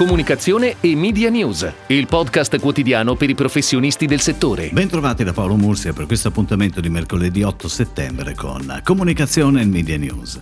comunicazione e media news, il podcast quotidiano per i professionisti del settore. Bentrovati da Paolo Mursia per questo appuntamento di mercoledì 8 settembre con Comunicazione e Media News.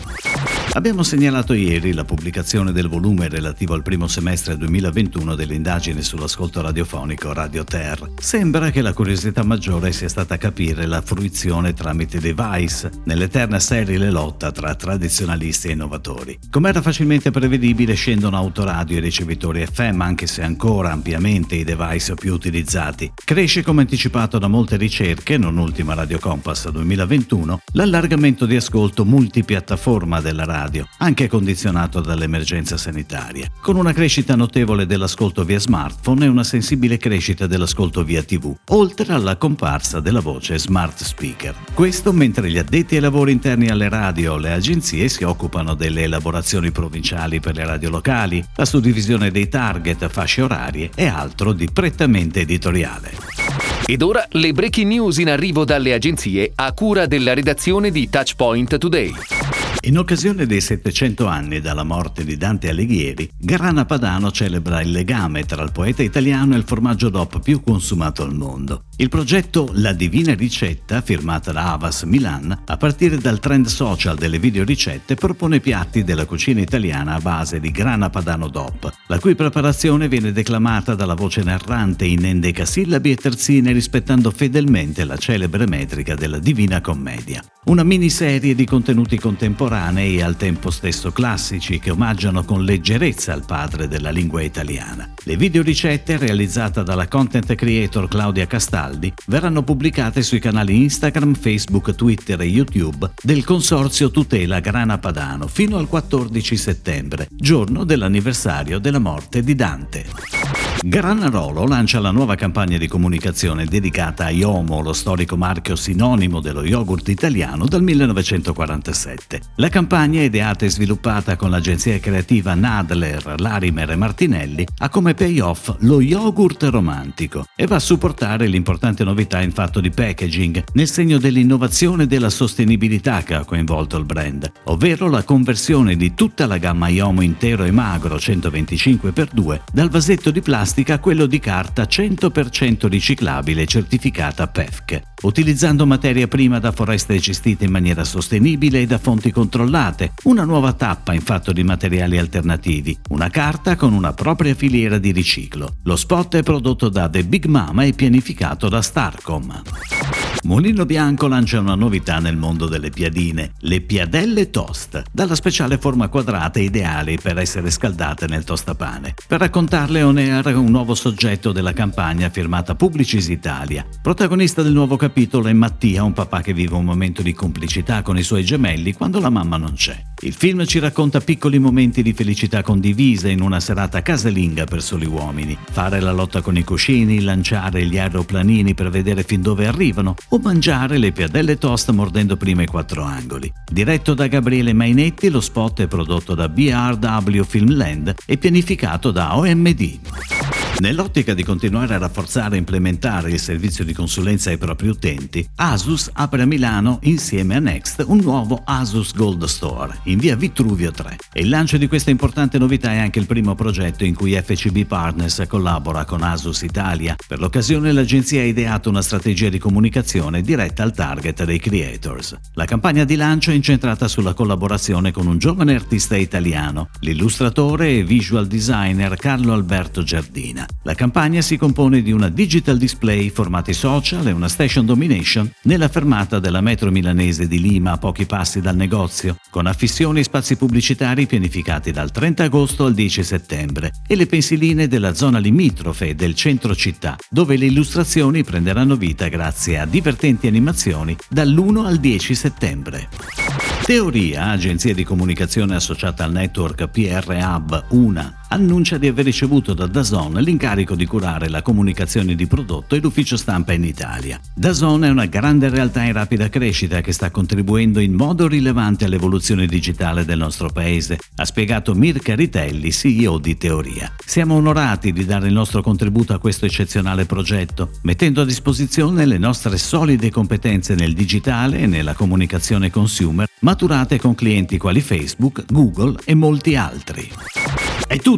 Abbiamo segnalato ieri la pubblicazione del volume relativo al primo semestre 2021 delle indagini sull'ascolto radiofonico Radio Ter. Sembra che la curiosità maggiore sia stata capire la fruizione tramite device nell'eterna sterile lotta tra tradizionalisti e innovatori. Come era facilmente prevedibile, scendono autoradio e ricevitori FM, anche se ancora ampiamente i device più utilizzati. Cresce come anticipato da molte ricerche, non ultima Radio Compass 2021, l'allargamento di ascolto multipiattaforma della radio anche condizionato dall'emergenza sanitaria, con una crescita notevole dell'ascolto via smartphone e una sensibile crescita dell'ascolto via TV, oltre alla comparsa della voce smart speaker. Questo mentre gli addetti ai lavori interni alle radio le agenzie si occupano delle elaborazioni provinciali per le radio locali, la suddivisione dei target, fasce orarie e altro di prettamente editoriale. Ed ora le breaking news in arrivo dalle agenzie a cura della redazione di Touchpoint Today. In occasione dei 700 anni dalla morte di Dante Alighieri, Grana Padano celebra il legame tra il poeta italiano e il formaggio DOP più consumato al mondo. Il progetto La Divina Ricetta, firmata da Avas Milan, a partire dal trend social delle videoricette, propone piatti della cucina italiana a base di grana padano DOP, la cui preparazione viene declamata dalla voce narrante in endecasillabi e terzine rispettando fedelmente la celebre metrica della Divina Commedia. Una miniserie di contenuti contemporanei e al tempo stesso classici che omaggiano con leggerezza il padre della lingua italiana. Le videoricette, realizzate dalla content creator Claudia Castaldi, verranno pubblicate sui canali Instagram, Facebook, Twitter e YouTube del Consorzio Tutela Grana Padano fino al 14 settembre, giorno dell'anniversario della morte di Dante. Granarolo lancia la nuova campagna di comunicazione dedicata a Iomo, lo storico marchio sinonimo dello yogurt italiano dal 1947. La campagna, ideata e sviluppata con l'agenzia creativa Nadler, Larimer e Martinelli, ha come payoff lo yogurt romantico e va a supportare l'importante novità in fatto di packaging nel segno dell'innovazione e della sostenibilità che ha coinvolto il brand, ovvero la conversione di tutta la gamma Iomo intero e magro 125x2 dal vasetto di plastica plastica a quello di carta 100% riciclabile certificata PEFC, utilizzando materia prima da foreste gestite in maniera sostenibile e da fonti controllate, una nuova tappa in fatto di materiali alternativi, una carta con una propria filiera di riciclo. Lo spot è prodotto da The Big Mama e pianificato da Starcom. Mulino Bianco lancia una novità nel mondo delle piadine, le piadelle toast, dalla speciale forma quadrata ideali per essere scaldate nel tostapane. Per raccontarle on air un nuovo soggetto della campagna firmata Publicis Italia. Protagonista del nuovo capitolo è Mattia, un papà che vive un momento di complicità con i suoi gemelli quando la mamma non c'è. Il film ci racconta piccoli momenti di felicità condivisa in una serata casalinga per soli uomini. Fare la lotta con i cuscini, lanciare gli aeroplanini per vedere fin dove arrivano o mangiare le piadelle toast mordendo prima i quattro angoli. Diretto da Gabriele Mainetti, lo spot è prodotto da BRW Filmland e pianificato da OMD. Nell'ottica di continuare a rafforzare e implementare il servizio di consulenza ai propri utenti, Asus apre a Milano insieme a Next un nuovo Asus Gold Store in via Vitruvio 3. E il lancio di questa importante novità è anche il primo progetto in cui FCB Partners collabora con Asus Italia. Per l'occasione l'agenzia ha ideato una strategia di comunicazione diretta al target dei creators. La campagna di lancio è incentrata sulla collaborazione con un giovane artista italiano, l'illustratore e visual designer Carlo Alberto Giardina. La campagna si compone di una digital display, formati social e una station domination nella fermata della metro milanese di Lima a pochi passi dal negozio, con affissioni e spazi pubblicitari pianificati dal 30 agosto al 10 settembre e le pensiline della zona limitrofe del centro città, dove le illustrazioni prenderanno vita grazie a divertenti animazioni dall'1 al 10 settembre. Teoria, agenzia di comunicazione associata al network PR Hub UNA, annuncia di aver ricevuto da Dazon l'incarico di curare la comunicazione di prodotto e l'ufficio stampa in Italia. Dazon è una grande realtà in rapida crescita che sta contribuendo in modo rilevante all'evoluzione digitale del nostro paese, ha spiegato Mirka Ritelli, CEO di Teoria. Siamo onorati di dare il nostro contributo a questo eccezionale progetto, mettendo a disposizione le nostre solide competenze nel digitale e nella comunicazione consumer, maturate con clienti quali Facebook, Google e molti altri. È tutto